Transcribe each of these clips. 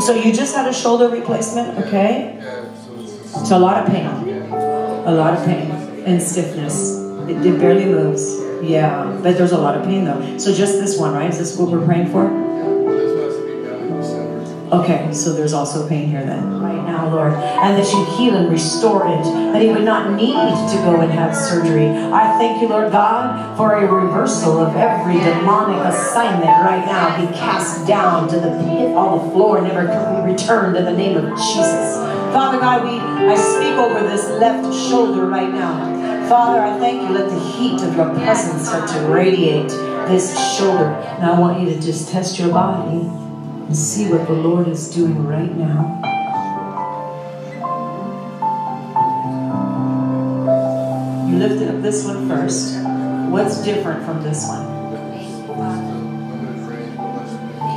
So you just had a shoulder replacement, okay? It's a lot of pain. A lot of pain and stiffness. It, it barely moves. Yeah, but there's a lot of pain though. So just this one, right? Is this what we're praying for? Okay, so there's also pain here then. Right now, Lord. And that you heal and restore it. That he would not need to go and have surgery. I thank you, Lord God, for a reversal of every demonic assignment right now. Be cast down to the pit on the floor, never be returned in the name of Jesus. Father God, we I speak over this left shoulder right now. Father, I thank you. Let the heat of your presence start to radiate this shoulder. And I want you to just test your body and see what the Lord is doing right now. Lifted up this one first. What's different from this one?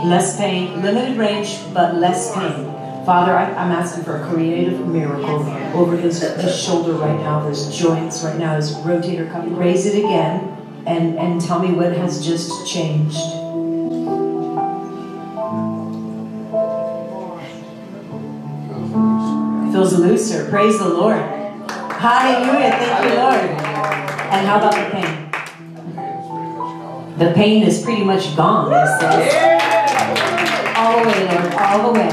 Less pain, limited range, but less pain. Father, I, am asking for a creative miracle over his, shoulder right now, his joints right now, his rotator cuff. Raise it again and, and tell me what has just changed. feels looser. Praise the Lord. Hallelujah. Thank you, Lord. And how about the pain? The pain is pretty much gone, he says. All the way, Lord. All the way.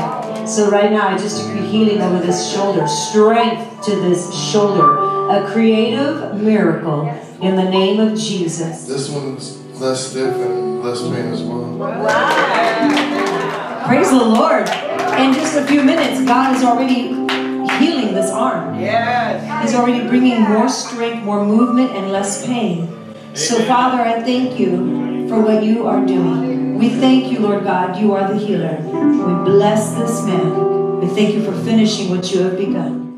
So right now, I just decree healing over this shoulder, strength to this shoulder, a creative miracle in the name of Jesus. This one's less stiff and less pain as well. Wow. Praise the Lord. In just a few minutes, God is already healing this arm. Yes. He's already bringing more strength, more movement, and less pain. So, Father, I thank you for what you are doing. We thank you, Lord God. You are the healer. We bless this man. We thank you for finishing what you have begun.